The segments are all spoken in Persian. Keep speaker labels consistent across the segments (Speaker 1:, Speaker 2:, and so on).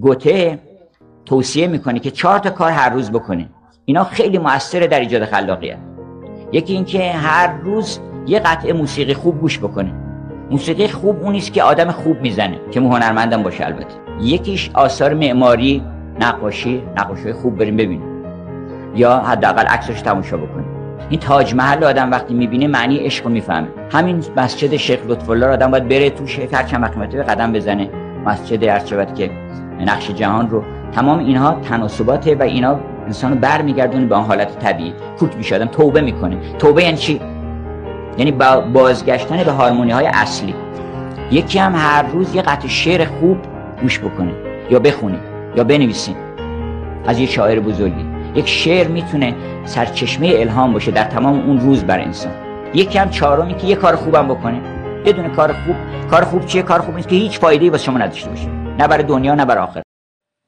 Speaker 1: گوته توصیه می‌کنه که چهار تا کار هر روز بکنه. اینا خیلی موثره در ایجاد خلاقیت. یکی اینکه هر روز یه قطعه موسیقی خوب گوش بکنه. موسیقی خوب اون که آدم خوب می‌زنه که هنرمندم باشه البته. یکیش آثار معماری نقاشی نقاشی خوب بریم ببینیم. یا حداقل عکسش تماشا بکنیم. این تاج محل آدم وقتی می‌بینه معنی عشق رو می‌فهمه. همین مسجد شیخ لطف الله آدم باید بره توش هر چند به قدم بزنه. مسجد ارچوت که نقش جهان رو. تمام اینها تناسباته و اینا انسانو برمیگردونه به آن حالت طبیعی. کوک میشه آدم توبه می‌کنه. توبه یعنی چی؟ یعنی با بازگشتن به هارمونی های اصلی. یکی هم هر روز یه قطع شعر خوب گوش بکنه یا بخونه یا بنویسین از یه شاعر بزرگی. یک شعر می‌تونه سرچشمه الهام باشه در تمام اون روز بر انسان. یکی هم چهارمی که یه کار خوبم بکنه. بدون کار خوب. کار خوب چیه؟ کار خوب نیست که هیچ فایده‌ای واسه شما نداشته باشه. نه برای دنیا نه برای آخرت.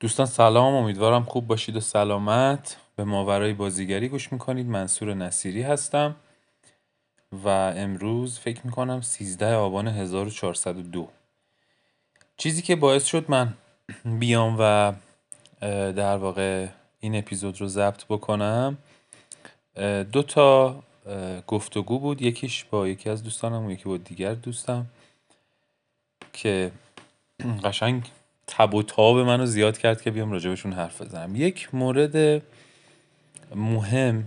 Speaker 2: دوستان سلام. امیدوارم خوب باشید و سلامت. به ماورای بازیگری گوش می‌کنید. منصور نصیری هستم. و امروز فکر می‌کنم 13 آبان 1402 چیزی که باعث شد من بیام و در واقع این اپیزود رو ضبط بکنم دو تا گفتگو بود. یکیش با یکی از دوستانم و یکی با دیگر دوستم که قشنگ تب و تاب منو زیاد کرد که بیام راجبشون حرف بزنم. یک مورد مهم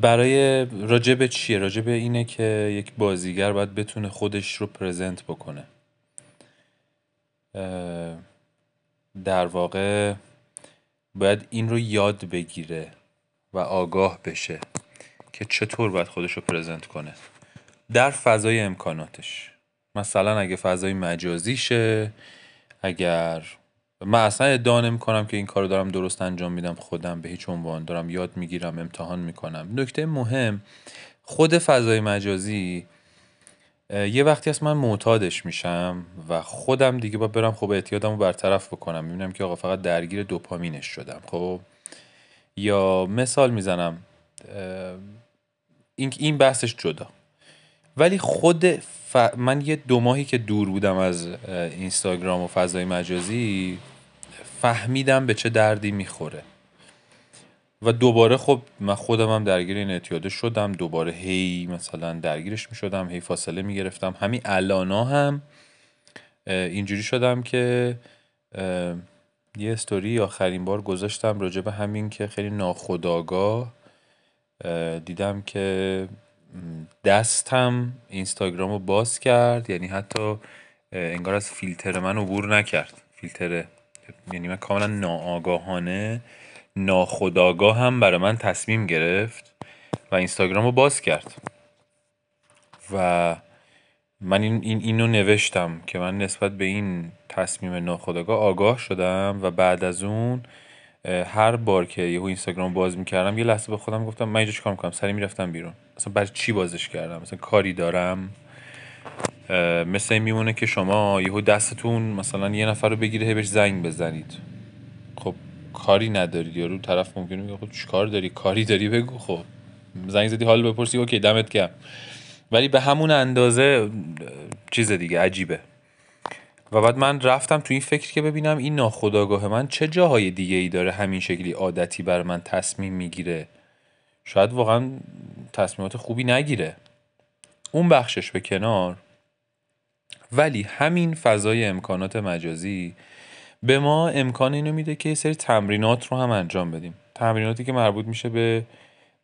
Speaker 2: برای راجب چیه؟ راجب اینه که یک بازیگر باید بتونه خودش رو پرزنت بکنه. در واقع باید این رو یاد بگیره و آگاه بشه که چطور باید خودش رو پرزنت کنه. در فضای امکاناتش. مثلا اگه فضای مجازیشه اگر من اصلا ادعا نمی کنم که این کارو دارم درست انجام میدم خودم به هیچ عنوان دارم یاد می‌گیرم امتحان می‌کنم. نکته مهم خود فضای مجازی یه وقتی از من معتادش میشم و خودم دیگه با برم خب اعتیادم رو برطرف بکنم. می‌بینم که آقا فقط درگیر دوپامینش شدم خب؟ یا مثال می‌زنم این این بحثش جدا. ولی خود من یه دو ماهی که دور بودم از اینستاگرام و فضای مجازی فهمیدم به چه دردی می‌خوره. و دوباره خب من خودم هم درگیر این اعتیاده شدم دوباره هی مثلا درگیرش می‌شدم هی فاصله می‌گرفتم. همین الانا هم اینجوری شدم که یه استوری آخرین بار گذاشتم راجع به همین که خیلی ناخداگاه دیدم که دستم اینستاگرام رو باز کرد یعنی حتی انگار از فیلتر من عبور نکرد. فیلتر یعنی من کاملا ناآگاهانه ناخداگاه هم برای من تصمیم گرفت و اینستاگرام رو باز کرد. و من این, این اینو نوشتم که من نسبت به این تصمیم ناخداگاه آگاه شدم و بعد از اون هر بار که یهو اینستاگرام باز می‌کردم یه لحظه به خودم گفتم من اینجا چیکار می‌کنم؟ سری می‌رفتم بیرون. مثلا برای چی بازش کردم؟ مثلا کاری دارم؟ مثل این میمونه که شما یهو دستتون مثلا یه نفر رو بگیره بهش زنگ بزنید. خب کاری ندارید. یارو طرف ممکنه میگه خب کار داری؟ کاری داری؟ بگو. خب زنگ زدی حال بپرسی. اوکی دمت گرم. ولی به همون اندازه چیز دیگه عجیبه. و بعد من رفتم تو این فکر که ببینم این ناخداگاه من چه جاهای دیگه ای داره همین شکلی عادتی بر من تصمیم می‌گیره. شاید واقعا تصمیمات خوبی نگیره. اون بخشش به کنار. ولی همین فضای امکانات مجازی به ما امکان اینو میده که یه سری تمرینات رو هم انجام بدیم. تمریناتی که مربوط میشه به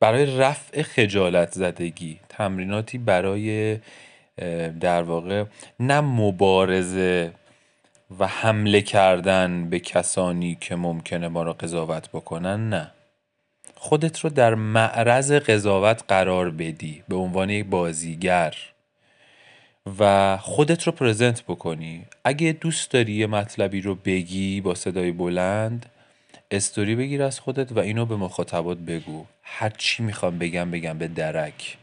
Speaker 2: برای رفع خجالت زدگی. تمریناتی برای در واقع نه مبارزه و حمله کردن به کسانی که ممکنه ما را قضاوت بکنن نه. خودت رو در معرض قضاوت قرار بدی به عنوان یک بازیگر و خودت رو پرزنت بکنی. اگه دوست داری یه مطلبی رو بگی با صدای بلند استوری بگیر از خودت و اینو به مخاطبات بگو. هر چی می‌خوام بگم بگم به درک.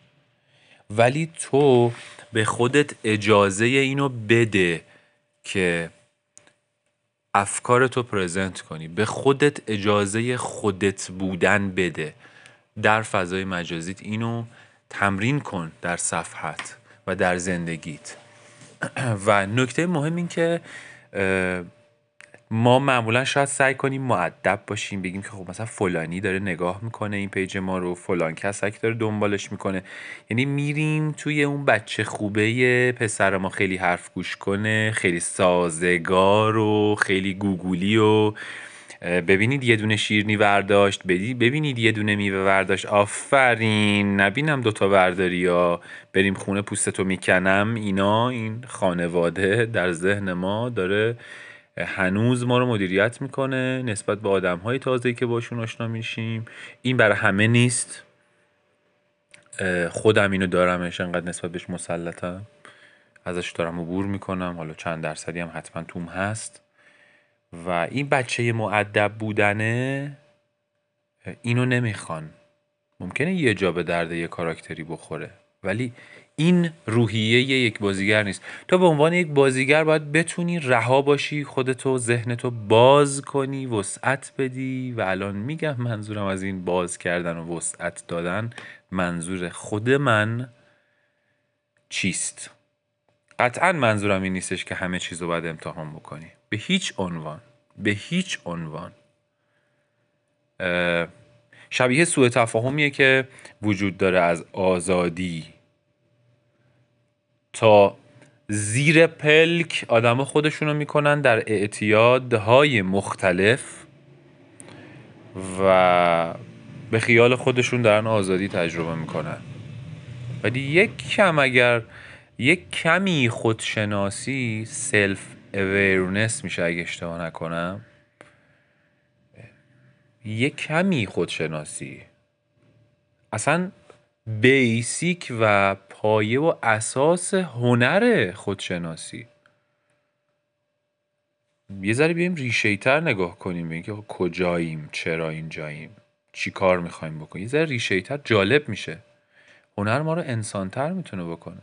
Speaker 2: ولی تو به خودت اجازه اینو بده که افکار تو پرزنت کنی. به خودت اجازه خودت بودن بده. در فضای مجازیت اینو تمرین کن در صفحت و در زندگیت. و نکته مهم این که ما معمولا شاید سعی کنیم معدب باشیم بگیم که خب مثلا فلانی داره نگاه می‌کنه این پیج ما رو فلان کسک داره دنبالش می‌کنه. یعنی میریم توی اون بچه خوبه پسر ما خیلی حرف گوش کنه خیلی سازگار و خیلی گوگولی و ببینید یه دونه شیرنی ورداشت ببینید یه دونه میوه ورداشت. آفرین نبینم دوتا ورداری یا بریم خونه پوستتو می‌کنم. اینا این خانواده در ذهن ما داره هنوز ما رو مدیریت می‌کنه نسبت به آدم های تازه که باشون آشنا میشیم. این برای همه نیست. خودم اینو دارمش انقدر نسبت بهش مسلطم. ازش دارم عبور می‌کنم. حالا چند درصدی هم حتما توم هست. و این بچه معدب بودنه اینو نمی‌خوان. ممکنه یه جا به درد یه کاراکتری بخوره. ولی این روحیه یک بازیگر نیست. تو به عنوان یک بازیگر باید بتونی رها باشی خودتو ذهنتو باز کنی وسعت بدی و الان میگم منظورم از این باز کردن و وسعت دادن منظور خود من چیست؟ قطعا منظورم این نیستش که همه چیز رو باید امتحان بکنی. به هیچ عنوان به هیچ عنوان. شبیه سوء تفاهمیه که وجود داره از آزادی. تا زیر پلک آدم خودشونو می‌کنن در اعتیادهای مختلف و به خیال خودشون دارن آزادی تجربه می‌کنن. ولی یک کم اگر یک کمی خودشناسی self awareness میشه اگه اشتباه نکنم یک کمی خودشناسی. اصلا basic و پایه و اساس هنر خودشناسی. یه ذره بیایم ریشه تر نگاه کنیم به که کجاییم چرا اینجاییم چی کار می‌خوایم بکنیم. یه ذره ریشه تر جالب میشه. هنر ما رو انسانتر می‌تونه بکنه.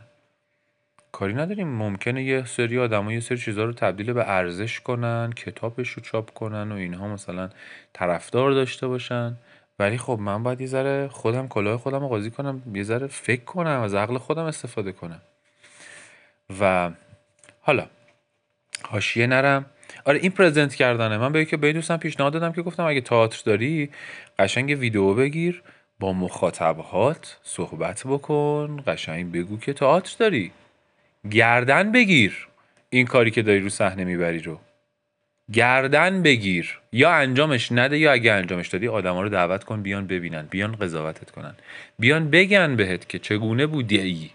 Speaker 2: کاری نداریم. ممکنه یه سری آدم یه سری چیزها رو تبدیل به ارزش کنن کتابش رو چاپ کنن و اینها مثلا طرفدار داشته باشن. ولی خب من باید یه ذره خودم کلاه خودم رو قاضی کنم یه ذره فکر کنم از عقل خودم استفاده کنم. و حالا حاشیه نرم. آره این پرزنت کردنه. من به که به دوستم پیشنهاد دادم که گفتم اگه تئاتر داری قشنگ ویدیو بگیر با مخاطبهات صحبت بکن قشنگ بگو که تئاتر داری. گردن بگیر این کاری که داری رو صحنه می‌بری رو. گردن بگیر. یا انجامش نده یا اگه انجامش دادی آدما رو دعوت کن بیان ببینن بیان قضاوتت کنن. بیان بگن بهت که چگونه بودی ای.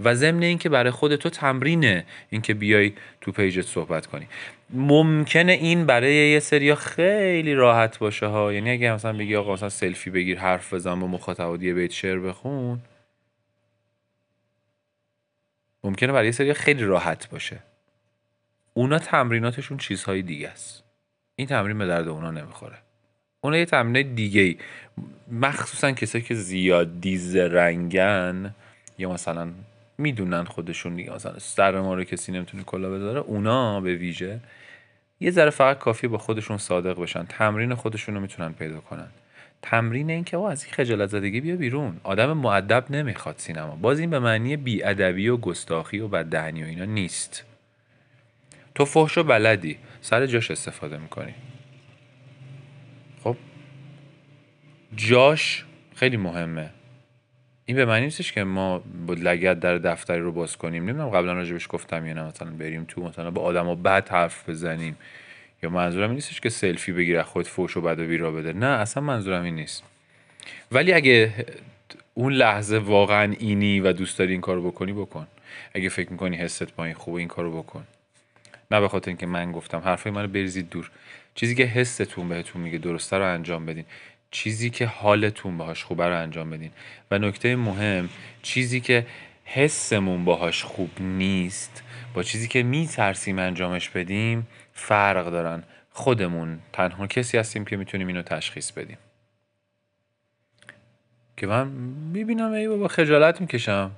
Speaker 2: و ضمن اینکه برای خود تو تمرینه اینکه بیای تو پیجت صحبت کنی. ممکنه این برای یه سریا خیلی راحت باشه ها. یعنی اگه مثلا بگی آقا مثلا سلفی بگیر حرف بزن با مخاطبات یه بیت شعر بخون. ممکنه برای یه سریا خیلی راحت باشه. اونا تمریناتشون چیزهای دیگه است. این تمرین به درد اونا نمی‌خوره. اونا یه تمرین دیگه ای مخصوصا کسایی که زیاد دیز رنگن یا مثلا می‌دونن خودشون مثلا سر ما رو کسی نمی‌تونه کلا بذاره اونا به ویژه یه ذره فقط کافیه با خودشون صادق بشن. تمرین خودشون رو می‌تونن پیدا کنن. تمرین این که او از این خجالت زدگی بیا بیرون. آدم معدب نمی‌خواد سینما. باز این به معنی بیادبی و گستاخی و بددهنی و اینا نیست. تو فحش و بلدی. سر جاش استفاده می‌کنی. خب. جاش خیلی مهمه. این به معنی نیستش که ما با لگت در دفتری رو باز کنیم. نمی‌دونم قبلا راجبش گفتم یا نه. مثلا بریم تو مثلا با آدم و بد حرف بزنیم. یا منظورم این نیستش که سلفی بگیر از خود فوش و بد و بیرا بده. نه اصلا منظورم این نیست. ولی اگه اون لحظه واقعا اینی و دوست داری این کارو بکنی بکن. اگه فکر می‌کنی حست پایین خوبه این کارو بکن. نه به خاطر اینکه من گفتم حرفای منو بریزید دور. چیزی که حستون بهتون میگه درسته رو انجام بدین. چیزی که حالتون باهاش خوبه رو انجام بدین. و نکته مهم چیزی که حسمون باهاش خوب نیست با چیزی که میترسیم انجامش بدیم فرق دارن. خودمون تنها کسی هستیم که می‌تونیم اینو تشخیص بدیم. که من می‌بینم ای بابا خجالت می‌کشم.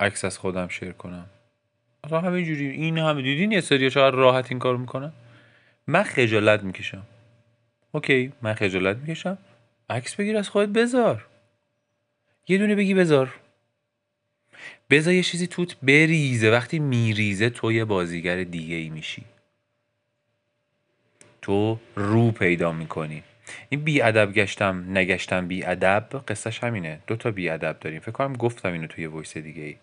Speaker 2: عکس از خودم شیر کنم. اصلا همینجوری این همه دیدین یه سری چقدر راحت این کار می‌کنن؟ من خجالت می‌کشم. اوکی من خجالت می‌کشم. عکس بگیر از خودت بذار. یه دونه بگی بذار. بذار یه چیزی توت بریزه. وقتی میریزه تو یه بازیگر دیگه ای میشی. تو رو پیدا می‌کنی. این بی ادب گشتم نگشتم بی ادب قصهش همینه. دو تا بی ادب داریم. فکر کنم گفتم اینو توی وایس دیگه ای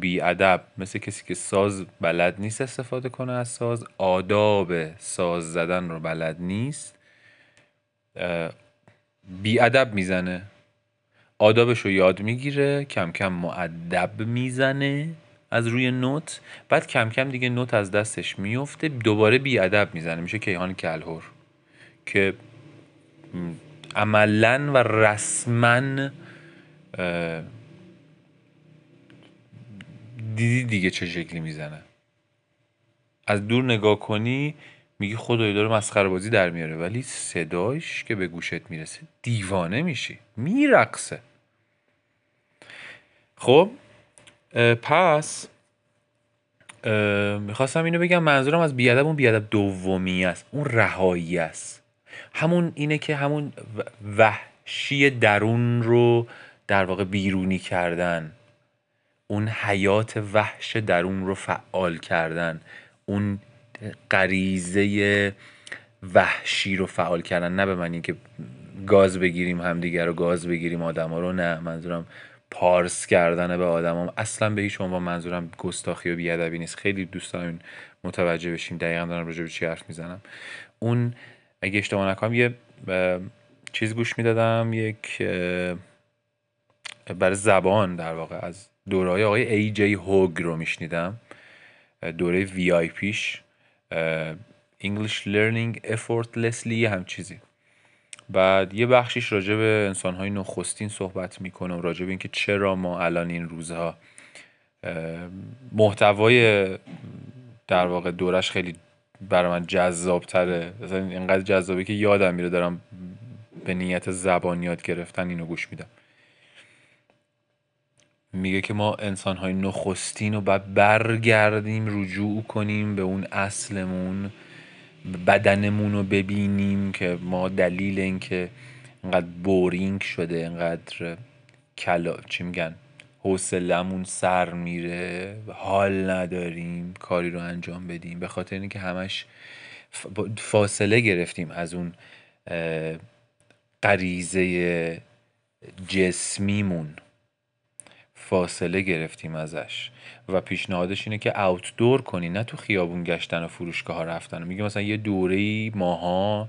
Speaker 2: بی ادب مثل کسی که ساز بلد نیست استفاده کنه از ساز آداب ساز زدن رو بلد نیست بی ادب می‌زنه. آدابش رو یاد می‌گیره کم کم مؤدب می‌زنه از روی نت بعد کم کم دیگه نوت از دستش میفته دوباره بی ادب می‌زنه. میشه کیهان کلهور که عملا و رسما دیدی دیگه چه شکلی می‌زنه. از دور نگاه کنی میگی خدای داره مسخره بازی در میاره. ولی صداش که به گوشت می‌رسه دیوانه میشی. میرقصه. خب پس می‌خواستم اینو بگم منظورم از بیادب اون بیادب دومی است. اون رهایی است. همون اینه که همون وحشی درون رو در واقع بیرونی کردن. اون حیات وحش درون رو فعال کردن اون غریزه وحشی رو فعال کردن. نه به معنی که گاز بگیریم همدیگر رو گاز بگیریم آدما رو نه. منظورم پارس کردن به آدم اصلا به هیچ عنوان منظورم گستاخی و بیادبی نیست. خیلی دوست دارم متوجه بشیم دقیقا دارم راجع به چی حرف می‌زنم. اون اگه اشتباه نکنم یه چیز گوش می‌دادم. یک برای زبان در واقع از دوره آقای ای جی هوگ رو میشنیدم. دوره وی آی پیش English Learning Effortlessly هم چیزی. بعد یه بخشیش راجع به انسانهای نخستین صحبت می‌کنه و راجع به اینکه چرا ما الان این روزها محتوای در واقع دورش خیلی برای من جذاب تره مثلا اینقدر جذابه که یادم میره دارم به نیت زبان یاد گرفتن اینو گوش میدم. میگه که ما انسان های نخستین رو باید برگردیم رجوع کنیم به اون اصلمون بدنمون رو ببینیم که ما دلیل اینکه اینقدر بورینگ شده اینقدر کلا چی میگن حوصلمون سر میره حال نداریم کاری رو انجام بدیم. به خاطر اینکه همش فاصله گرفتیم از اون غریزه جسمیمون. فاصله گرفتیم ازش. و پیشنهادش اینه که دور کنی نه تو خیابون گشتن و فروشگاه ها رفتن. میگه مثلا یه دوره ماها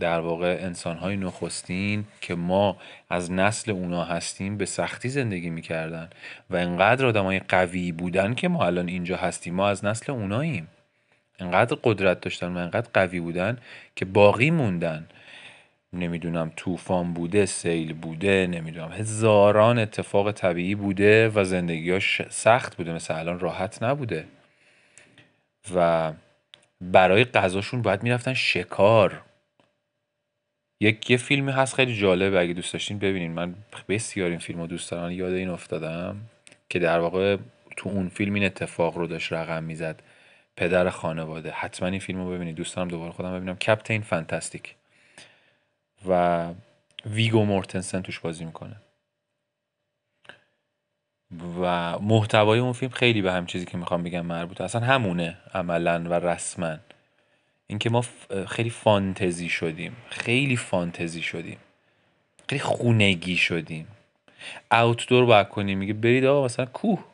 Speaker 2: در واقع انسان های نخستین که ما از نسل اونا هستیم به سختی زندگی می‌کردن. و انقدر آدم های قوی بودن که ما الان اینجا هستیم. ما از نسل اوناییم. انقدر قدرت داشتن و انقدر قوی بودن که باقی موندن. نمی‌دونم طوفان بوده سیل بوده نمی‌دونم هزاران اتفاق طبیعی بوده و زندگیاش سخت بوده مثل الان راحت نبوده. و برای غذاشون باید می‌رفتن شکار. یک یه فیلمی هست خیلی جالب اگه دوست داشتین ببینین. من بسیار این فیلم رو دوست دارم یاد این افتادم که در واقع تو اون فیلم این اتفاق رو داشت رقم می‌زد. پدر خانواده. حتما این فیلم رو ببینید. دوست دارم دوباره خودم ببینم. کپتین فانتاستیک. و ویگو مورتنسن توش بازی می‌کنه. و محتوای اون فیلم خیلی به هم چیزی که می‌خوام بگم مربوطه. اصلا همونه عملا و رسما. اینکه ما خیلی فانتزی شدیم. خیلی فانتزی شدیم. خیلی خونگی شدیم. دور باید کنیم. میگه برید آقا مثلا کوه.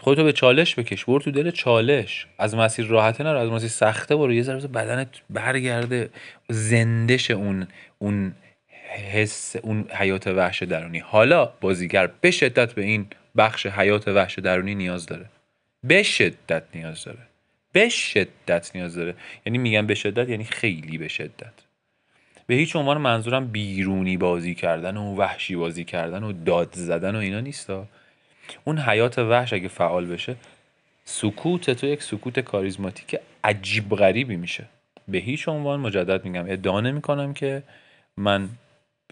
Speaker 2: خودتو به چالش بکش برو تو دل چالش. از مسیر راحته نرو از مسیر سخته برو. یه ذره بدنت برگرده. زندش اون اون حس اون حیات وحش درونی. حالا بازیگر به شدت به این بخش حیات وحش درونی نیاز داره. به شدت نیاز داره. به شدت نیاز داره. یعنی میگم به شدت یعنی خیلی به شدت. به هیچ عنوان منظورم بیرونی بازی کردن و وحشی بازی کردن و داد زدن و اینا نیستا اون حیات وحش اگه فعال بشه سکوت تو یک سکوت کاریزماتیک عجیب غریبی میشه. به هیچ عنوان مجدد میگم. ادعا نمی‌کنم که من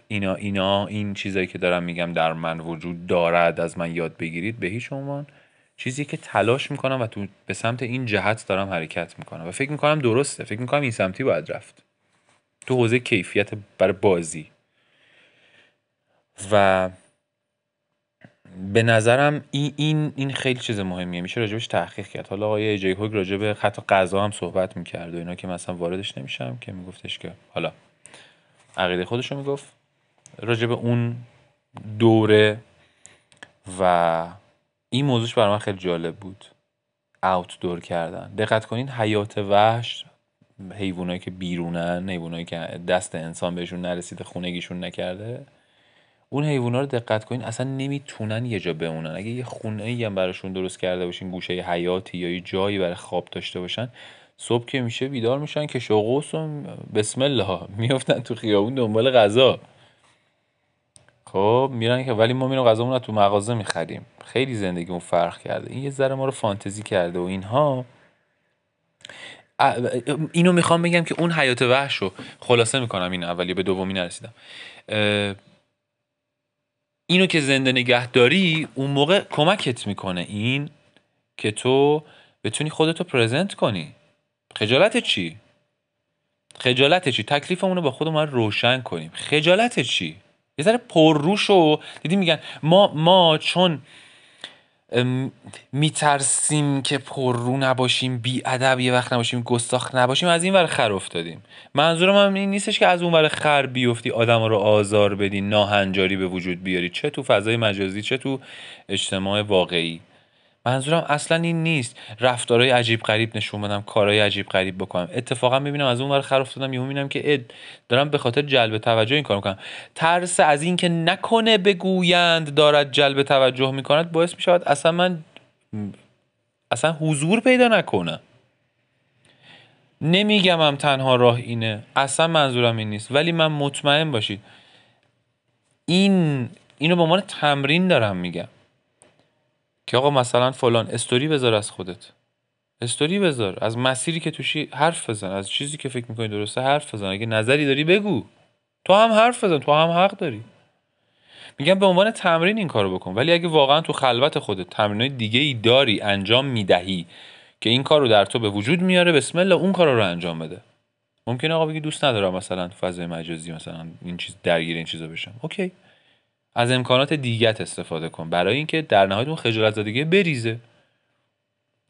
Speaker 2: اینا اینا این چیزایی که دارم میگم در من وجود دارد از من یاد بگیرید. به هیچ عنوان چیزی که تلاش می‌کنم و تو به سمت این جهت دارم حرکت می‌کنم. و فکر می‌کنم درسته. فکر می‌کنم این سمتی باید رفت. تو حوزه کیفیت برای بازی. و به نظرم این این این خیلی چیز مهمیه. میشه راجبش تحقیق کرد. حالا آقای ایجی هوگ راجب خط غذا هم صحبت می‌کرد و اینا که مثلا واردش نمیشم که میگفتش که حالا عقیده خودش رو می‌گفت. راجب اون دوره و این موضوعش برای من خیلی جالب بود. اوت دور کردن. دقت کنین حیات وحش حیوانایی که بیرونن حیوانایی که دست انسان بهشون نرسیده خونگیشون نکرده اون حیونا رو دقت کنین اصلا نمی‌تونن یه جا بمونن. اگه یه خونه ای هم براشون درست کرده باشین گوشه حیاتی یا یه جایی برای خواب داشته باشن صبح که میشه بیدار میشن که شوقوس و بسم الله. میافتن تو خیابون دنبال غذا. خب میرن که ولی ما میریم غذامون رو تو مغازه می‌خریم. خیلی زندگیمون فرق کرده. این یه ذره ما رو فانتزی کرده و اینها. اینو می‌خوام بگم که اون حیات وحش رو خلاصه می‌کنم. این اولی به دومی نرسیدم. اینو که زنده نگه داری اون موقع کمکت می‌کنه این که تو بتونی خودتو پرزنت کنی خجالت چی؟ خجالت چی؟ تکلیفمون رو با خودمون روشن کنیم خجالت چی؟ یه ذره پرروش و دیدی میگن ما ما چون میترسیم که پر رو نباشیم بی ادب یه وقت نباشیم گستاخ نباشیم از این ور خر افتادیم. منظورم هم این نیستش که از اون ور خر بیفتی آدم رو آزار بدی ناهنجاری به وجود بیاری. چه تو فضای مجازی چه تو اجتماع واقعی. منظورم اصلا این نیست. رفتارهای عجیب غریب نشون بدم کارهای عجیب غریب بکنم. اتفاقا می‌بینم از اون ور خر افتادم یهو می‌بینم که اد دارم به خاطر جلب توجه این کار می‌کنم. ترس از اینکه نکنه بگویند دارد جلب توجه می‌کند باعث می‌شود اصلا من اصلا حضور پیدا نکنم نمیگم هم تنها راه اینه. اصلا منظورم این نیست. ولی من مطمئن باشید این اینو به عنوان تمرین دارم میگم. که آقا مثلا فلان استوری بذار از خودت. استوری بذار. از مسیری که توشی حرف بزن. از چیزی که فکر می‌کنی درسته حرف بزن. اگه نظری داری بگو. تو هم حرف بزن. تو هم حق داری. میگم به عنوان تمرین این کارو بکن. ولی اگه واقعا تو خلوت خودت تمرینای دیگه ای داری انجام می‌دهی که این کار رو در تو به وجود میاره بسم الله اون کار رو انجام بده. ممکنه آقا بگی دوست ندارم مثلا فضای مجازی مثلا این چیز درگیر این چیزا بشم. اوکی. از امکانات دیگت استفاده کن. برای اینکه در نهایت اون خجالت زدگی بریزه.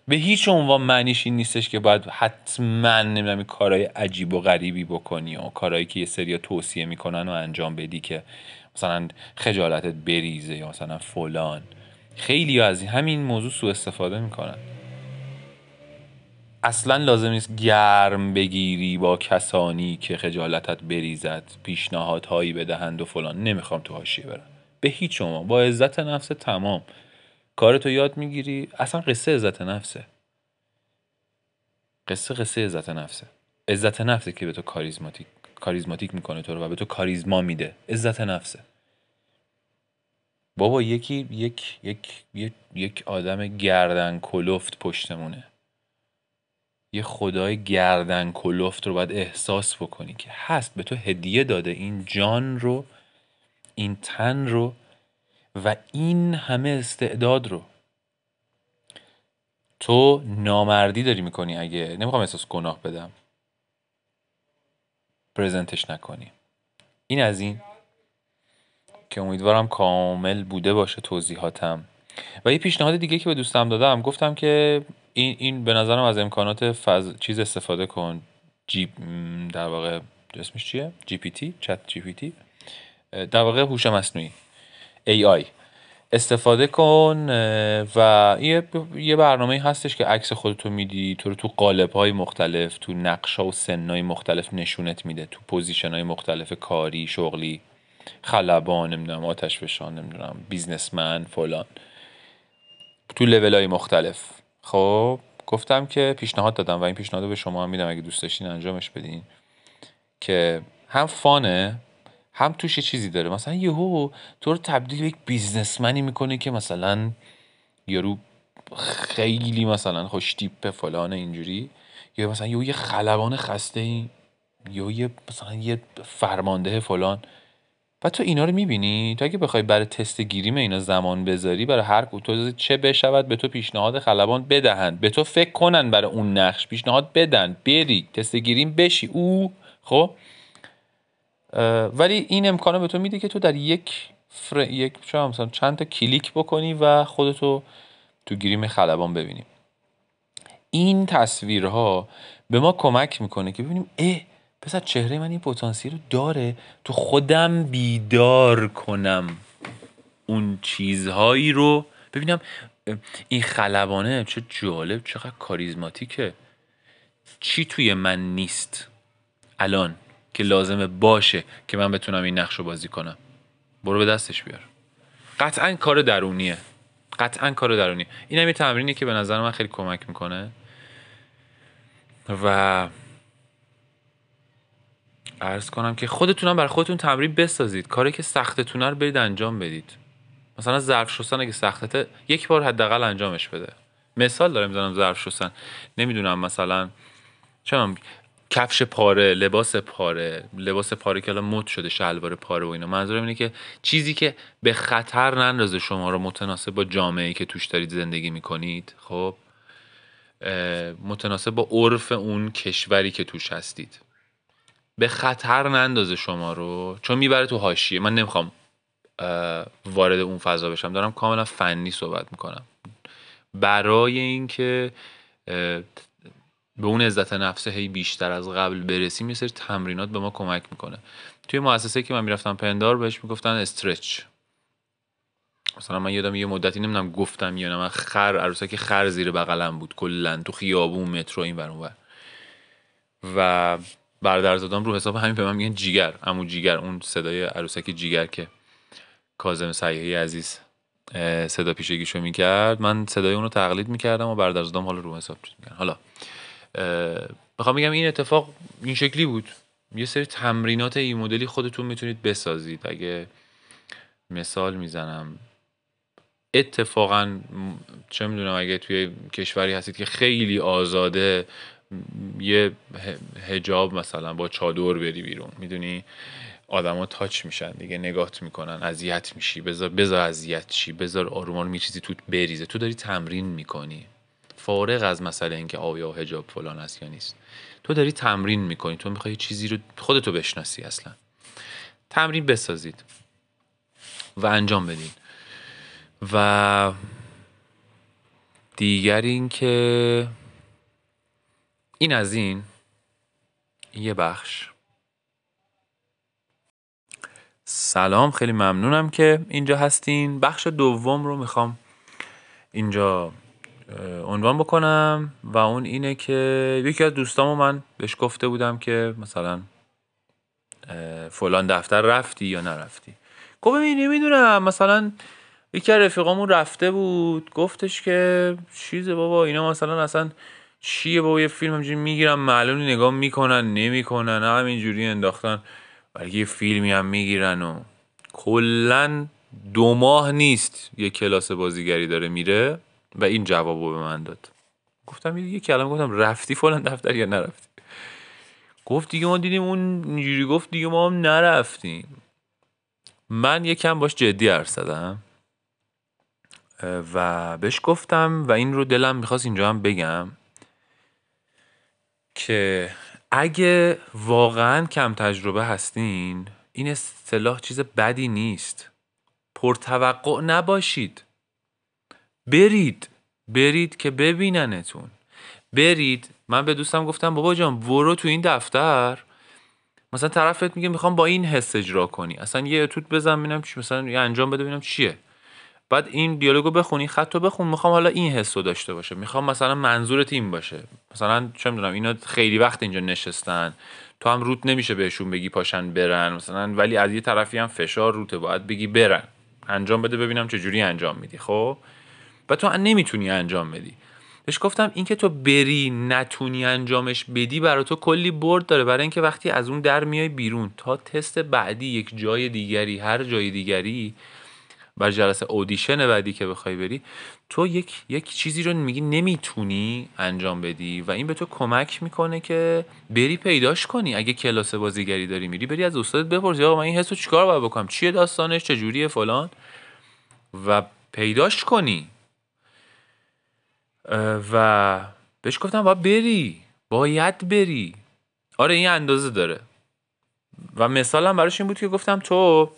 Speaker 2: به هیچ عنوان معنیش این نیستش که باید حتما نمی‌دونم کارهای عجیب و غریبی بکنی و کارهایی که یه سری توصیه می‌کنن و انجام بدی که مثلا خجالتت بریزه یا مثلا فلان. خیلی از همین موضوع سوء استفاده می‌کنن. اصلا لازم نیست گرم بگیری با کسانی که خجالتت بریزد پیشنهادهایی بدهند و فلان. نمی‌خوام تو حاشیه برم. به هیچ شما با عزت نفس تمام. کارتو یاد می‌گیری. اصلا قصه عزت نفسه. قصه قصه عزت نفسه. عزت نفسه که به تو کاریزماتیک کاریزماتیک می‌کنه تو رو و به تو کاریزما میده. عزت نفسه. بابا یکی یک یک یک, یک آدم گردن کلفت پشتمونه. یه خدای گردن کلفت رو باید احساس بکنی که هست به تو هدیه داده. این جان رو این تن رو و این همه استعداد رو تو نامردی داری می‌کنی اگه نمی‌خوام احساس گناه بدم پرزنتش نکنی این از این که امیدوارم کامل بوده باشه توضیحاتم و یه پیشنهاد دیگه که به دوستم دادم گفتم که این, این به نظرم از امکانات فض... چیز استفاده کن G در واقع اسمش چیه؟ جی پی تی؟ چت جی پی تی؟ در واقع هوش مصنوعی AI استفاده کن و یه, برنامه هستش که عکس خودتو میدی تو رو تو قالب های مختلف تو نقش ها و سنای مختلف نشونت میده تو position های مختلف کاری شغلی خلبان نمی‌دونم آتش فشان نمی‌دونم بیزنسمن فلان. تو لیول های مختلف. خب گفتم که پیشنهاد دادم و این پیشنهاد به شما هم میدم اگه دوست داشتین انجامش بدین. که هم فانه هم توش چیزی داره. مثلا یهو تو رو تبدیل به یک بیزنسمنی می‌کنه که مثلا یارو خیلی مثلا خوش تیپ فلان اینجوری. یا مثلا یهو یه خلبان خسته ای یا یه مثلا یه فرمانده فلان. و تو اینا رو می‌بینی؟ تو اگه بخوای برای تست گیریم اینا زمان بذاری برای هر تو چه بشود به تو پیشنهاد خلبان بدهند به تو فکر کنن برای اون نقش پیشنهاد بدن. بری تست گیریم بشی. او خب؟ ولی این امکانه به تو میده که تو در یک فر... یک مثلا چند تا کلیک بکنی و خودتو تو گریم خلبان ببینیم این تصویرها به ما کمک می‌کنه که ببینیم اه پس چهره من این پتانسیل رو داره تو خودم بیدار کنم اون چیزهایی رو. ببینم این خلبانه چه جالب چقدر کاریزماتیکه. چی توی من نیست؟ الان. که لازمه باشه که من بتونم این نقش رو بازی کنم. برو به دستش بیار. قطعا کار درونیه. قطعا کار درونیه. این هم یه تمرینی که به نظر من خیلی کمک می‌کنه. و ارز کنم که خودتونم برای خودتون تمرین بسازید. کاری که سختتونه رو برید انجام بدید. مثلا ظرف شستن اگه سختته یک بار حداقل انجامش بده. مثال دارم می‌زنم ظرف شستن. نمی‌دونم مثلا چه کفش پاره لباس پاره لباس پاره که الان مد شده شلوار پاره و اینا. منظورم اینه که چیزی که به خطر نندازه شما رو متناسب با جامعه که توش دارید زندگی می‌کنید خب متناسب با عرف اون کشوری که توش هستید. به خطر نندازه شما رو چون می‌بره تو حاشیه. من نمی‌خوام وارد اون فضا بشم. دارم کاملا فنی صحبت می‌کنم. برای اینکه به اون عزت نفسه هی بیشتر از قبل برسیم یه سری تمرینات به ما کمک می‌کنه. توی مؤسسه که من می‌رفتم پندار بهش می‌گفتن استرچ. مثلا من یادم یه مدتی نمی‌دونم گفتم یا نه من خر که خر زیر بغلم بود کلا تو خیابون مترو این ور و برادرزادام رو حساب همین به من میگن جیگر امو جیگر اون صدای عروسک جیگر که کاظم سیاهی عزیز صدا پیشگیشو می‌کرد. من صدای اونو تقلید می‌کردم و برادرزادام حالا رو حساب می‌کردن حالا می‌خوام بگم این اتفاق این شکلی بود. یه سری تمرینات این مدلی خودتون می‌تونید بسازید. اگه مثال می‌زنم. اتفاقا چه می‌دونم اگه توی کشوری هستید که خیلی آزاده یه هجاب مثلا با چادر بری بیرون. می‌دونی؟ آدما تاچ میشن دیگه نگات می‌کنن اذیت میشی. بذار بذار اذیت چی بذار آرومان می چیزی توت بریزه. تو داری تمرین می‌کنی. فارغ از مسئله اینکه آیا هجاب فلان است یا نیست. تو داری تمرین می‌کنی تو می‌خوای چیزی رو خودتو بشناسی اصلا. تمرین بسازید و انجام بدین. و دیگر اینکه این از این یه بخش. سلام خیلی ممنونم که اینجا هستین. بخش دوم رو می‌خوام اینجا عنوان بکنم و اون اینه که یکی از دوستامو من بهش گفته بودم که مثلا فلان دفتر رفتی یا نرفتی. گفت ببین نمی‌دونم مثلا یکی از رفیقامون رفته بود. گفتش که چیزه بابا اینا مثلا اصلا چیه بابا؟ یه فیلم همجوری می‌گیرن معلوم نگاه می‌کنن نمی‌کنن همینجوری انداختن. بلکه یه فیلمی هم می‌گیرن و کلا دو ماه نیست یه کلاس بازیگری داره میره. و این جواب رو به من داد. گفتم یه کلمه گفتم رفتی فلان دفتر یا نرفتی؟ گفت دیگه ما دیدیم اون اینجوری گفت دیگه ما هم نرفتیم. من یکم باش جدی حرف زدم و بهش گفتم و این رو دلم می‌خواست اینجا هم بگم که اگه واقعا کم تجربه هستین این اصطلاح چیز بدی نیست. پرتوقع نباشید. برید برید که ببیننتون. برید. من به دوستم گفتم بابا جان برو تو این دفتر. مثلا طرفت میگه می‌خوام با این حس اجرا کنی. اصلا یه اتوت بزن ببینم چی مثلا یه انجام بده ببینم چیه. بعد این دیالوگو بخونی خط رو بخون. می‌خوام حالا این حس رو داشته باشه. می‌خوام مثلا منظورت این باشه. مثلا چه می‌دونم اینا خیلی وقت اینجا نشستن. تو هم روت نمیشه بهشون بگی پاشن برن. مثلا ولی از یه طرفی هم فشار روته باید بگی برن. انجام بده ببینم چه جوری انجام میدی. خب؟ و تو نمی‌تونی انجام بدی. بهش گفتم اینکه تو بری نتونی انجامش بدی برای تو کلی برد داره. برای اینکه وقتی از اون در میای بیرون تا تست بعدی یک جای دیگری هر جای دیگری بر جلسه اودیشن بعدی که بخوای بری تو یک یک چیزی رو میگی نمی‌تونی انجام بدی و این به تو کمک می‌کنه که بری پیداش کنی. اگه کلاس بازیگری داری میری بری از استادت بپرسی آقا من این حسو چیکار باید بکنم؟ چیه داستانش؟ چجوریه فلان؟ و پیداش کنی. و بهش گفتم باید بری باید بری. آره این اندازه داره. و مثالم براش این بود که گفتم تو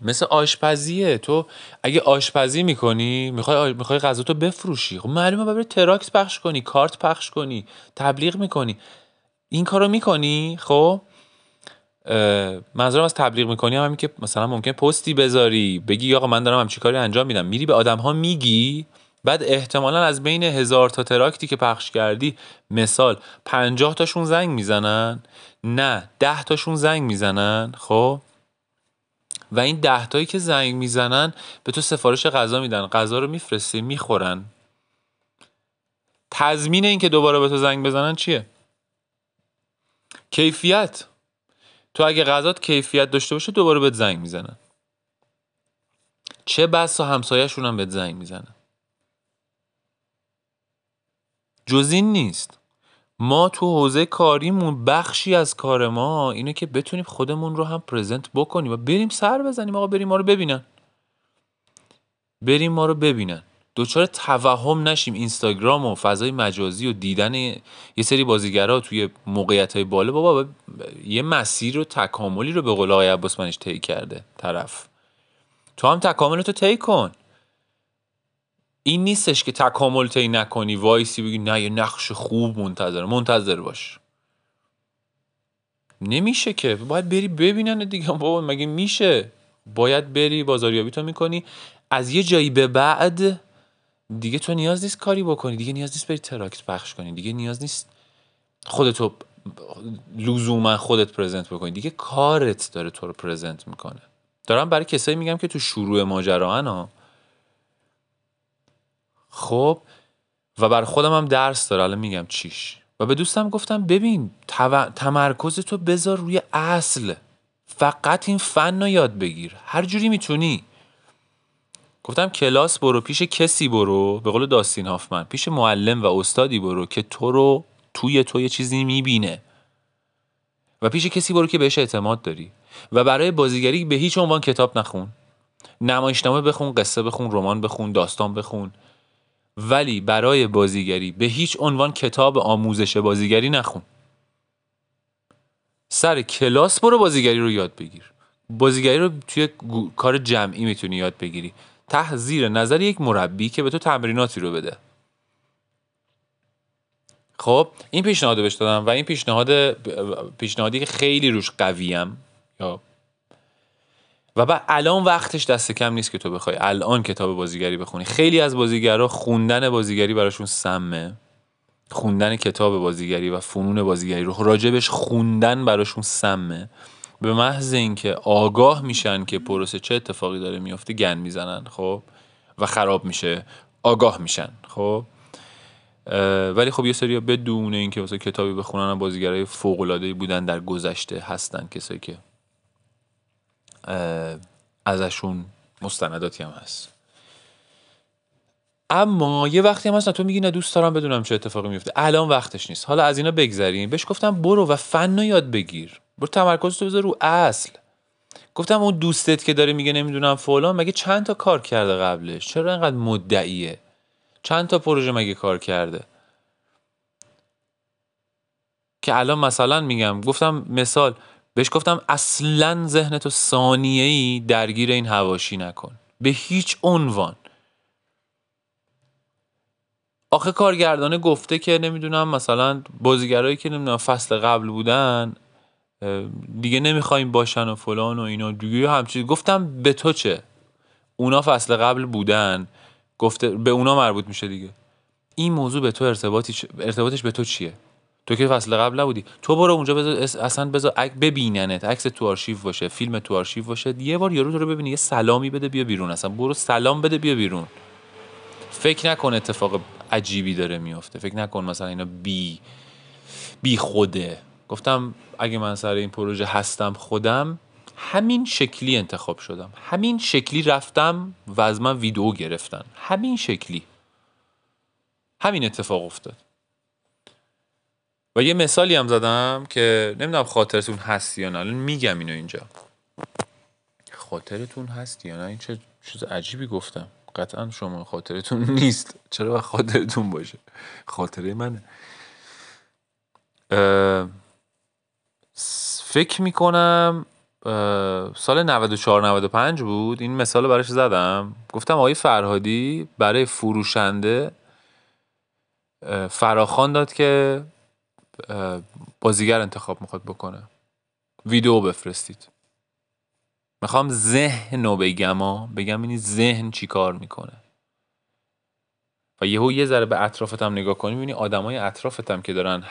Speaker 2: مثل آشپزیه. تو اگه آشپزی می‌کنی می‌خوای می‌خوای غذا تو بفروشی. خب معلومه باید تراکت پخش کنی کارت پخش کنی تبلیغ می‌کنی. این کارو می‌کنی خب؟ منظورم از تبلیغ می‌کنی هم همین که مثلا ممکن پستی بذاری. بگی آقا من دارم همچی کاری انجام میدم. میری به آدم ها میگی بعد احتمالا از بین هزار تا تراکتی که پخش کردی مثال پنجاه تاشون زنگ می‌زنن نه ده تاشون زنگ می‌زنن خب؟ و این ده تایی که زنگ می‌زنن به تو سفارش غذا میدن غذا رو میفرستی می‌خورن. تضمین این که دوباره به تو زنگ بزنن چیه؟ کیفیت. تو اگه غذات کیفیت داشته باشه دوباره بهت زنگ می‌زنن. چه بس و همسایهشون هم بهت زنگ می‌زنن. جز این نیست. ما تو حوزه کاریمون بخشی از کار ما اینه که بتونیم خودمون رو هم پرزنت بکنیم و بریم سر بزنیم آقا بریم ما رو ببینن. بریم ما رو ببینن. دوچار توهم نشیم اینستاگرام و فضای مجازی و دیدن یه سری بازیگرا توی موقعیت های بالا. بابا یه مسیر و تکاملی رو به قول آقای عباس منش طی کرده طرف. تو هم تکامل تو طی کن. این نیستش که تکامل طی نکنی وایسی بگی نه یه نقش خوب منتظر منتظر باش. نمیشه که باید بری ببینن دیگه. بابا مگه میشه؟ باید بری بازاریابی تو می‌کنی. از یه جایی به بعد دیگه تو نیاز نیست کاری بکنی. دیگه نیاز نیست بری تراکت پخش کنی. دیگه نیاز نیست خودتو لزوما خودت پرزنت بکنی. دیگه کارت داره تو رو پرزنت می‌کنه. دارم برای کسایی میگم که تو شروع ماجرا ها خب و بر خودم هم درس داره. الان میگم چیش. و به دوستم گفتم ببین تمرکز تو بذار روی اصل. فقط این فن رو یاد بگیر. هر جوری می‌تونی. گفتم کلاس برو پیش کسی برو. به قول داستین هافمن. پیش معلم و استادی برو که تو رو توی تو یه چیزی می‌بینه. و پیش کسی برو که بهش اعتماد داری. و برای بازیگری به هیچ عنوان کتاب نخون. نمایشنامه بخون قصه بخون رمان بخون داستان بخون. ولی برای بازیگری به هیچ عنوان کتاب آموزش بازیگری نخون. سر کلاس برو بازیگری رو یاد بگیر. بازیگری رو توی کار جمعی می‌تونی یاد بگیری. ته زیر نظر یک مربی که به تو تمریناتی رو بده. خب این پیشنهاد بهش دادم و این پیشنهاد پیشنهادی که خیلی روش قویم یا و بعد الان وقتش دست کم نیست که تو بخوای. الان کتاب بازیگری بخونی. خیلی از بازیگرا خوندن بازیگری براشون سمه. خوندن کتاب بازیگری و فنون بازیگری رو راجبش خوندن براشون سمه. به محض اینکه آگاه میشن که پروسه چه اتفاقی داره میفته گن می‌زنن خب؟ و خراب میشه آگاه میشن خب؟ ولی خب یه سری بدون اینکه واسه کتابی بخونن بازیگرای فوق العاده بودن در گذشته هستن کسایی که ازشون مستنداتی هم هست. اما یه وقتی هم هست تو میگی نه دوست دارم بدونم چه اتفاقی میفته. الان وقتش نیست. حالا از اینا بگذریم. بهش گفتم برو و فن یاد بگیر. برو تمرکز تو بذار رو اصل. گفتم اون دوستت که داره میگه نمی‌دونم فلان مگه چند تا کار کرده قبلش؟ چرا اینقدر مدعیه؟ چند تا پروژه مگه کار کرده؟ که الان مثلا میگم گفتم مثال بهش گفتم اصلا ذهنتو ثانیه ای درگیر این هواشی نکن. به هیچ عنوان. آخه کارگردانه گفته که نمی‌دونم مثلا بازیگرایی که نمی‌دونم فصل قبل بودن دیگه نمی‌خوایم باشن و فلان و اینا. دیگه همچین گفتم به تو چه؟ اونا فصل قبل بودن. گفته به اونا مربوط میشه دیگه. این موضوع به تو ارتباطی ارتباطش به تو چیه؟ تو که فصل قبل نبودی. تو برو اونجا بذار اصلا بذار ببیننت عکس تو آرشیو باشه فیلم تو آرشیو باشه. یه بار یارو تو رو ببینی یه سلامی بده بیا بیرون اصلا. برو سلام بده بیا بیرون. فکر نکن اتفاق عجیبی داره میافته فکر نکن مثلا اینا بی بی خوده. گفتم اگه من سر این پروژه هستم خودم همین شکلی انتخاب شدم. همین شکلی رفتم و از من ویدیو گرفتن. همین شکلی. همین اتفاق افتاد. و یه مثالی هم زدم که نمی‌دونم خاطرتون هست یا نه الان میگم اینو اینجا. خاطرتون هست یا نه؟ این چه چیز عجیبی گفتم. قطعا شما خاطرتون نیست. چرا خاطرتون باشه؟ خاطره منه. فکر می‌کنم سال 94 95 بود. این مثال براش زدم. گفتم آقای فرهادی برای فروشنده فراخان داد که بازیگر انتخاب می‌خواد بکنه. ویدیو بفرستید. می‌خوام ذهن رو بگم بگم این ذهن چی کار می‌کنه. و یهو یه ذره به اطرافتم نگاه کنی می‌بینی آدمای اطرافتم که دارن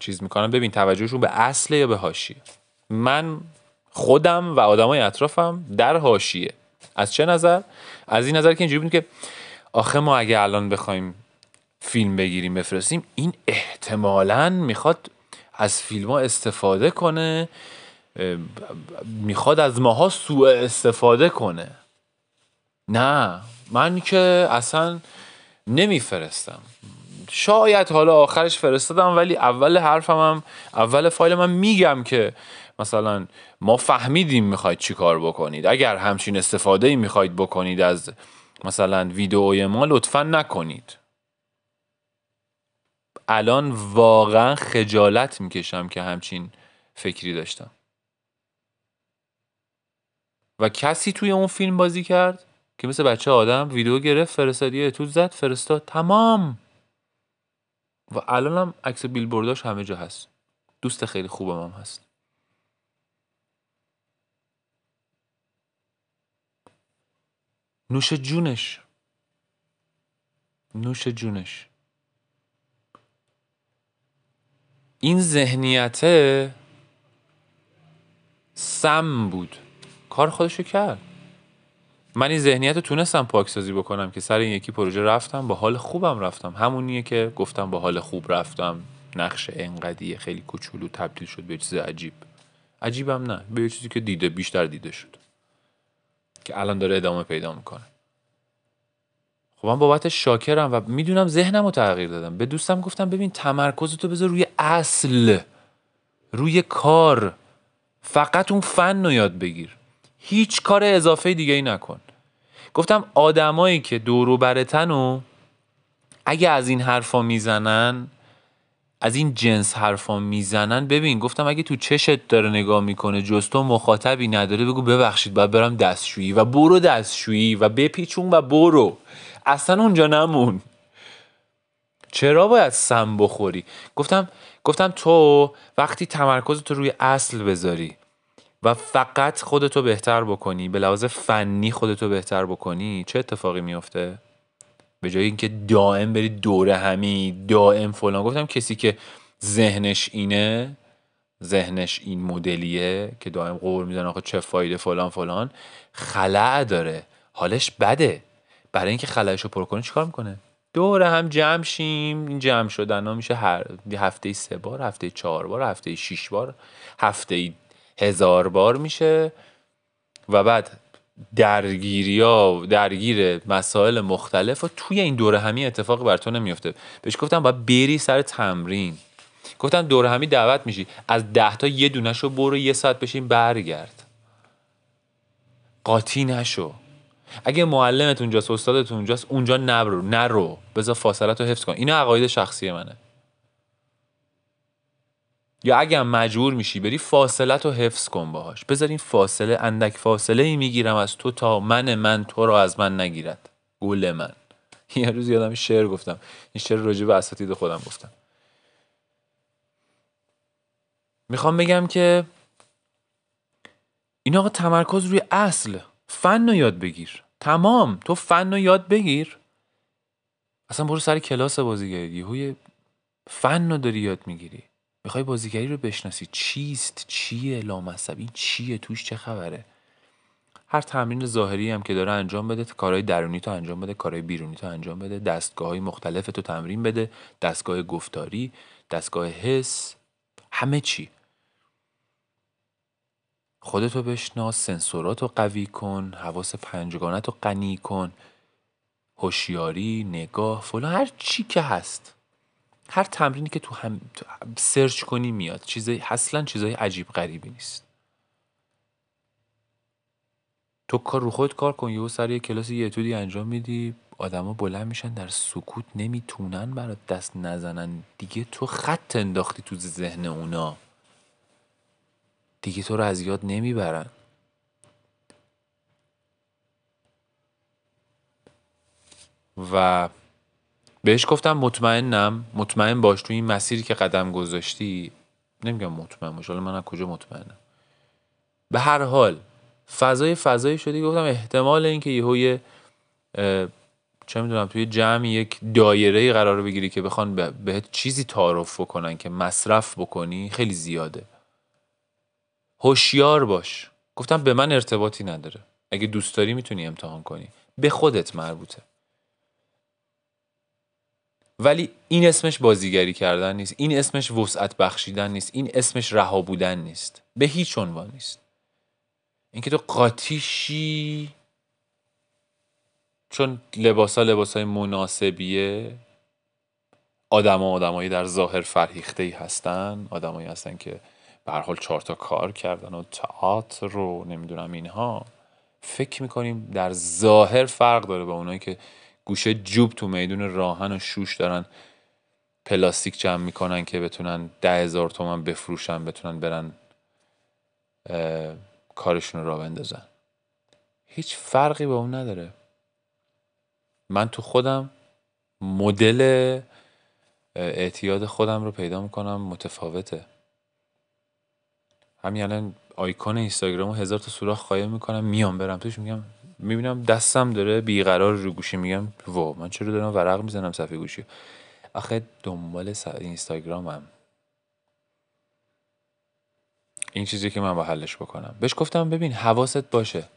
Speaker 2: چیز می‌کنن. ببین توجهشون به اصله یا به حاشیه؟ من خودم و آدمای اطرافم در حاشیه. از چه نظر؟ از این نظر که اینجوری بود که آخه ما اگه الان بخوایم فیلم بگیریم بفرستیم این احتمالا می‌خواد از فیلم ها استفاده کنه می‌خواد از ماها سوء استفاده کنه. نه من که اصلا نمیفرستم. شاید حالا آخرش فرستادم ولی اول حرفم هم اول فایل من میگم که مثلا ما فهمیدیم می‌خواید چی کار بکنید. اگر همچین استفاده ای می‌خواید بکنید از مثلا ویدئوی ما لطفا نکنید. الان واقعا خجالت می‌کشم که همچین فکری داشتم. و کسی توی اون فیلم بازی کرد که مثل بچه آدم ویدیو گرفت فرستاد یه اتود زد فرستاد تمام. و الانم عکس بیلبورداش همه جا هست. دوست خیلی خوبم هم هست. نوش جونش. نوش جونش. این ذهنیت سم بود. کار خودشو کرد. من این ذهنیت رو تونستم پاکسازی بکنم که سر این یکی پروژه رفتم با حال خوبم رفتم. همونیه که گفتم با حال خوب رفتم. نقش انقدیه خیلی کوچولو تبدیل شد به چیز عجیب. عجیبم نه به چیزی که دیده بیشتر دیده شد. که الان داره ادامه پیدا می‌کنه. خب من بابت شاکرم و می‌دونم ذهنم رو تغییر دادم. به دوستم گفتم ببین تمرکز تو بذار روی اصل روی کار. فقط اون فن رو یاد بگیر. هیچ کار اضافه دیگه ای نکن. گفتم آدمایی که دورو برتن و اگه از این حرفا می‌زنن از این جنس حرفا می‌زنن ببین گفتم اگه تو چشت داره نگاه می‌کنه جز تو مخاطبی نداره بگو ببخشید باید برم دستشویی و برو دستشویی و بپیچون و برو. اصلا اونجا نمون. چرا باید سم بخوری؟ گفتم گفتم تو وقتی تمرکز تو روی اصل بذاری و فقط خودتو بهتر بکنی به لحاظ فنی خودتو بهتر بکنی چه اتفاقی میفته به جای اینکه دائم بری دوره همی دائم فلان. گفتم کسی که ذهنش اینه ذهنش این مدلیه که دائم قور می‌زنه آخه چه فایده فلان فلان خلع داره. حالش بده. برای اینکه خلعش رو پر کنه چیکار می‌کنه؟ دوره هم جمع شیم این جمع شدن ها میشه هر هفته سه بار هفته چهار بار هفته شیش بار هفته هزار بار میشه و بعد درگیری ها درگیر مسائل مختلف و توی این دوره همی اتفاقی بر تو نمیفته بهش گفتم باید بری سر تمرین. گفتم دوره همی دعوت میشی. از ده تا یه دونه شو برو یه ساعت بشین برگرد. قاطی نشو. اگه معلمت اونجاست استادت اونجاست اونجا نرو نرو. بذار فاصلت رو حفظ کن. این عقاید شخصی منه. یا اگه مجبور میشی بری فاصلت رو حفظ کن باهاش. بذار این فاصله اندک فاصله ای می‌گیرم از تو تا من من تو رو از من نگیرد. گول من. یه روز یادم شعر گفتم. این شعر راجع به اساتید خودم گفتم. می‌خوام بگم که این آقا تمرکز روی اصل. فن رو یاد بگیر. تمام. تو فن رو یاد بگیر. اصلا برو سر کلاس بازیگری. یهوی فن رو داری یاد می‌گیری. می‌خوای بازیگری رو بشناسی. چیست؟ چیه؟ لامصب. این چیه؟ توش چه خبره؟ هر تمرین ظاهری هم که داره انجام بده کارهای درونی تو انجام بده کارهای بیرونی تو انجام بده دستگاه های مختلف تو تمرین بده دستگاه گفتاری دستگاه حس همه چی. خودتو بشناس سنسوراتو قوی کن حواس پنجگانت رو غنی کن. هوشیاری نگاه فلان هر چی که هست. هر تمرینی که تو هم سرچ کنی میاد. چیزای اصلا چیزای عجیب غریبی نیست. تو کار رو خود کار کن. یهو سر یه کلاس یه انجام میدی. آدما بلند میشن در سکوت نمی‌تونن برات دست نزنن. دیگه تو خط انداختی تو ذهن اونا. دیگه تو رو از یاد نمی‌برن. و بهش گفتم مطمئنم مطمئن باش تو این مسیری که قدم گذاشتی نمیگم مطمئن باش حالا من از کجا مطمئنم؟ به هر حال فضای فضایی شدی گفتم احتمال اینکه یهو یه چه می‌دونم توی جمعی یک دایره قرار بگیری که بخوان بهت چیزی تعارف بکنن که مصرف بکنی خیلی زیاده. هوشیار باش. گفتم به من ارتباطی نداره. اگه دوست داری می‌تونی امتحان کنی. به خودت مربوطه. ولی این اسمش بازیگری کردن نیست. این اسمش وسعت بخشیدن نیست. این اسمش رها بودن نیست. به هیچ عنوان نیست. اینکه تو قاطیشی چون لباس ها لباس های مناسبیه. آدم آدمایی در ظاهر فرهیخته ای هستن. آدمایی هستن که به هر حال چهار تا کار کردن و تئاتر رو نمی‌دونم اینها. فکر می‌کنیم در ظاهر فرق داره با اونایی که گوشه جوب تو میدون راهن و شوش دارن پلاستیک جمع می‌کنن که بتونن ده هزار تومن بفروشن بتونن برن کارشون رو بندازن. هیچ فرقی با اون نداره. من تو خودم مدل اعتیاد خودم رو پیدا می‌کنم متفاوته. همین الان آیکون اینستاگرام رو هزار تا سوراخ قایم می‌کنم میام برم توش میگم می‌بینم دستم داره بیقرار رو گوشی میگم وا من چرا دارم ورق می‌زنم صفحه گوشی؟ آخه دنبال اینستاگرامم. این چیزی که من با حلش بکنم. بهش گفتم ببین حواست باشه.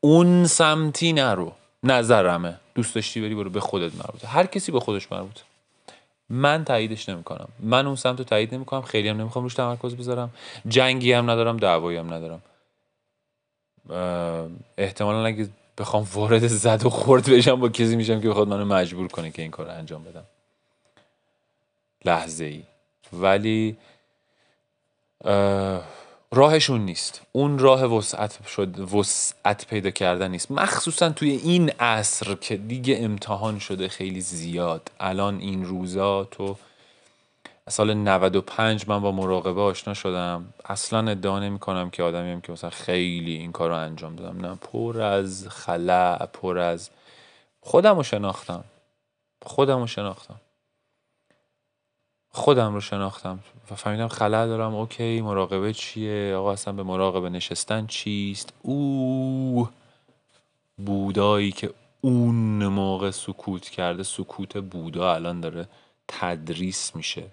Speaker 2: اون سمتی نرو. نظرمه. دوست داشتی بری برو به خودت مربوطه. هر کسی به خودش مربوطه. من تاییدش نمی‌کنم. من اون سمت رو تایید نمی‌کنم. خیلی هم نمی‌خوام روش تمرکز بذارم. جنگی هم ندارم دعوایی هم ندارم. احتمالا اگه بخوام وارد زد و خورد بشم با کسی میشم که بخواد منو مجبور کنه که این کار رو انجام بدم. لحظه ای ولی راهشون نیست. اون راه وسعت شد وسعت پیدا کردن نیست. مخصوصا توی این عصر که دیگه امتحان شده خیلی زیاد. الان این روزا تو سال 95 من با مراقبه آشنا شدم. اصلا ادعا نمی کنم که آدمیم که مثلا خیلی این کار رو انجام دادم. نه پر از خلع پر از خودم رو شناختم. خودم رو شناختم. خودم رو شناختم و فهمیدم خلع دارم. اوکی مراقبه چیه؟ آقا اصلا به مراقبه نشستن چیست؟ او بودایی که اون موقع سکوت کرده سکوت بودا الان داره تدریس میشه.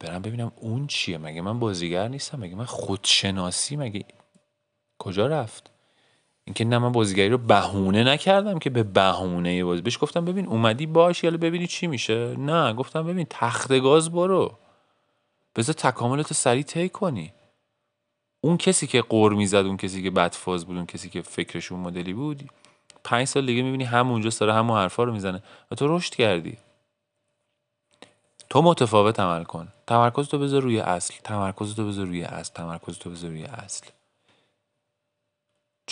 Speaker 2: برم ببینم اون چیه. مگه من بازیگر نیستم؟ مگه من خودشناسی؟ مگه کجا رفت؟ اینکه نه من بازیگری رو بهونه نکردم که به بهونه بازی. بهش گفتم ببین اومدی باش یالا ببینی چی میشه. نه گفتم ببین تخت گاز برو. بذار تکاملت سریع طی کنی. اون کسی که قور می‌زد اون کسی که بدفاز بود اون کسی که فکرش اون مدلی بود پنج سال دیگه می‌بینی همونجا داره همون حرفا رو می‌زنه و تو رشد کردی. تو متفاوت عمل کن. تمرکز تو بذار روی اصل. تمرکز تو بذار روی اصل. تمرکز تو بذار روی اصل.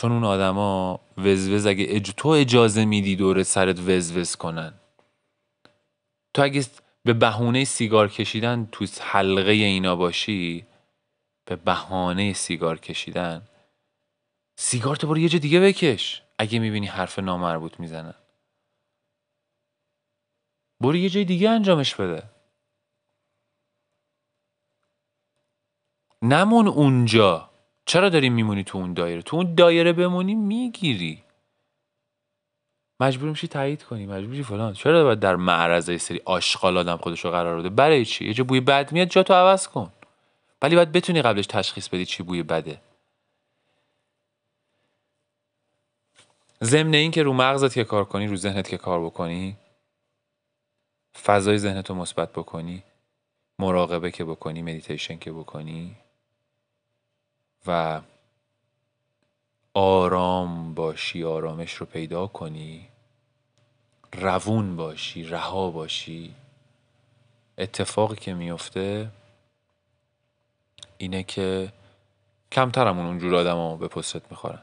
Speaker 2: چون اون آدما وزوز اگه اج... تو اجازه میدی دور سرت وزوز کنن. تو اگه به بهونه سیگار کشیدن تو حلقه اینا باشی به بهانه سیگار کشیدن سیگار تو برو یه جا دیگه بکش. اگه می‌بینی حرف نامربوط می‌زنن. برو یه جای دیگه انجامش بده. نمون اونجا. چرا داری میمونی تو اون دایره؟ تو اون دایره بمونی می‌گیری. مجبور میشی تایید کنی مجبور میشی فلان. چرا باید در معرض سری آشغال آدم خودش رو قرار بده؟ برای چی؟ یه جا بوی بد میاد جا تو عوض کن. ولی باید بتونی قبلش تشخیص بدی چی بوی بده. ضمن این که رو مغزت که کار کنی رو ذهنت که کار بکنی فضای ذهنت مثبت بکنی مراقبه که بکنی مدیتیشن که بکنی. و آرام باشی آرامش رو پیدا کنی روون باشی رها باشی. اتفاقی که میفته اینه که کمترمون اونجور آدم ها به پستت می‌خورن.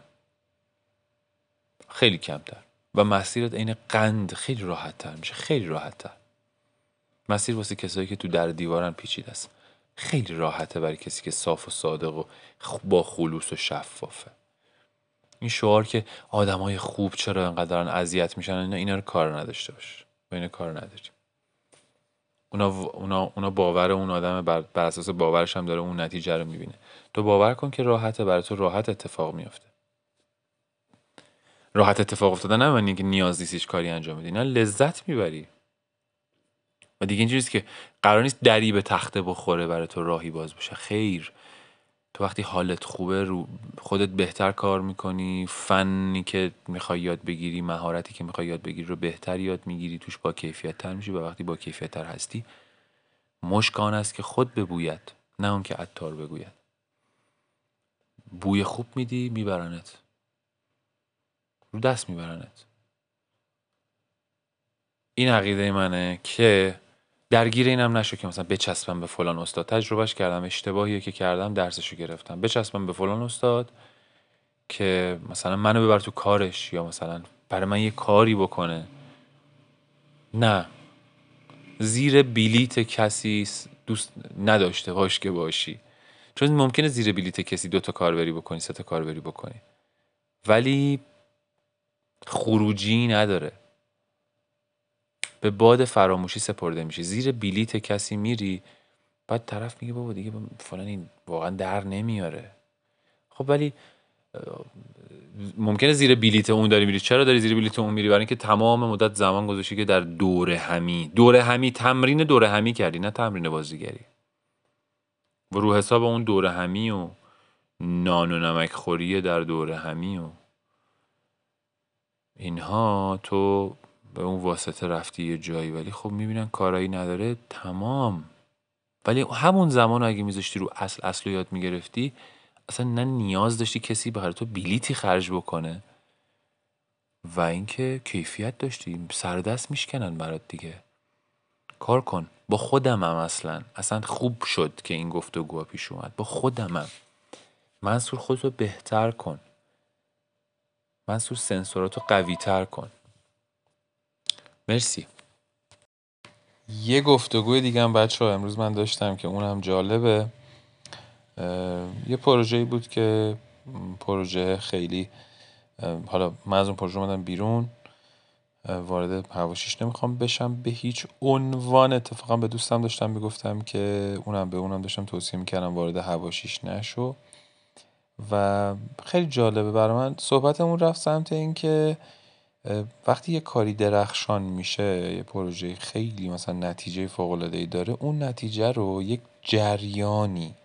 Speaker 2: خیلی کمتر. و مسیرت عین قند خیلی راحت تر میشه خیلی راحت تر مسیر واسه کسایی که تو در دیوارن پیچیده است. خیلی راحته برای کسی که صاف و صادق و با خلوص و شفافه. این شعار که آدمای خوب چرا انقدر اذیت میشن اینا اینا رو کار نداشته باش. با اینا کار نداریم. اونا, اونا, اونا باور اون آدم بر, بر اساس باورش هم داره اون نتیجه رو می‌بینه. تو باور کن که راحته برای تو راحت اتفاق میافته. راحت اتفاق افتاده نه من اینکه نیاز نیست کاری انجام بدی. نه لذت می‌بری. و دیگه اینجوریست که قرار نیست دری به تخته بخوره برای تو راهی باز بشه. خیر. تو وقتی حالت خوبه رو خودت بهتر کار می‌کنی فنی که می‌خوای یاد بگیری مهارتی که می‌خوای یاد بگیری رو بهتر یاد می‌گیری توش با کیفیت تر میشی و وقتی با کیفیت تر هستی مشکان است که خود ببوید نه اون که عطار بگوید. بوی خوب میدی میبرنت. رو دست میبرنت. این عقیده منه که درگیر اینم نشو که مثلا بچسبم به فلان استاد. تجربهش کردم اشتباهی که کردم درسشو گرفتم. بچسبم به فلان استاد که مثلا منو ببر تو کارش یا مثلا برای من یه کاری بکنه. نه. زیر بلیت کسی دوست نداشته باش که باشی. چون ممکنه زیر بلیت کسی دو تا کار بری بکنی سه تا کار بری بکنی. ولی خروجی نداره. به باد فراموشی سپرده میشی. زیر بلیت کسی میری بعد طرف میگه بابا دیگه فلان این واقعا در نمیاره. خب ولی ممکنه زیر بلیت اون داری میری. چرا داری زیر بلیت اون میری؟ برای اینکه تمام مدت زمان گذاشتی که در دور همی. دور همی تمرین دور همی کردی نه تمرین بازیگری. و رو حساب اون دور همی و نان و نمک خوری در دور همی و اینها تو به اون واسطه رفتی یه جایی ولی خب می‌بینن کارایی نداره تمام. ولی همون زمان اگه میذاشتی رو اصل اصل رو یاد می‌گرفتی اصلا نه نیاز داشتی کسی برای تو بلیتی خرج بکنه. و اینکه کیفیت داشتی سردست میشکنن برات دیگه. کار کن. با خودمم اصلا. اصلا خوب شد که این گفتگوها پیش اومد. با خودمم منصور خودتو بهتر کن. منصور سنسوراتو قوی تر کن. مرسی. یه گفتگوی دیگه هم بچه ها امروز من داشتم که اونم جالبه. یه پروژه‌ای بود که پروژه خیلی حالا من از اون پروژه اومدم بیرون. وارد هواشیش نمی‌خوام بشم. به هیچ عنوان اتفاقا به دوستم داشتم می‌گفتم که اونم به اونم داشتم توصیه می‌کردم وارد هواشیش نشو. و خیلی جالبه برای من. صحبتمون رفت سمت این که وقتی یه کاری درخشان میشه یه پروژه خیلی مثلا نتیجه فوق داره اون نتیجه رو یک جریانی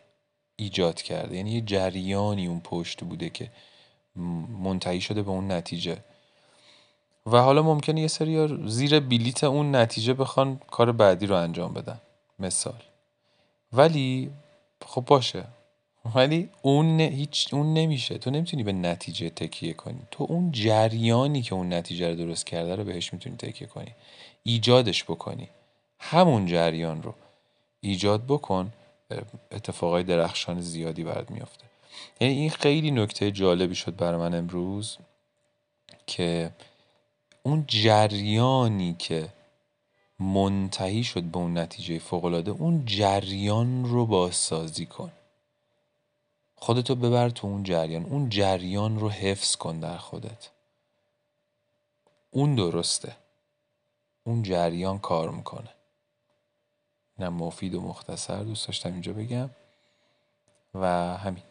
Speaker 2: ایجاد کرده. یعنی یه جریانی اون پشت بوده که منتهی شده به اون نتیجه. و حالا ممکنه یه سری زیر بلیت اون نتیجه بخوان کار بعدی رو انجام بدن. مثال. ولی خب باشه. ولی اون هیچ اون نمیشه. تو نمی‌تونی به نتیجه تکیه کنی. تو اون جریانی که اون نتیجه رو درست کرده رو بهش می‌تونی تکیه کنی. ایجادش بکنی. همون جریان رو ایجاد بکن اتفاقای درخشان زیادی برات میافته. یعنی این خیلی نکته جالبی شد برای من امروز که اون جریانی که منتهی شد به اون نتیجه فوقالعاده اون جریان رو بازسازی کن. خودتو ببر تو اون جریان. اون جریان رو حفظ کن در خودت. اون درسته. اون جریان کار می‌کنه. نه مفید و مختصر دوست داشتم اینجا بگم. و همین.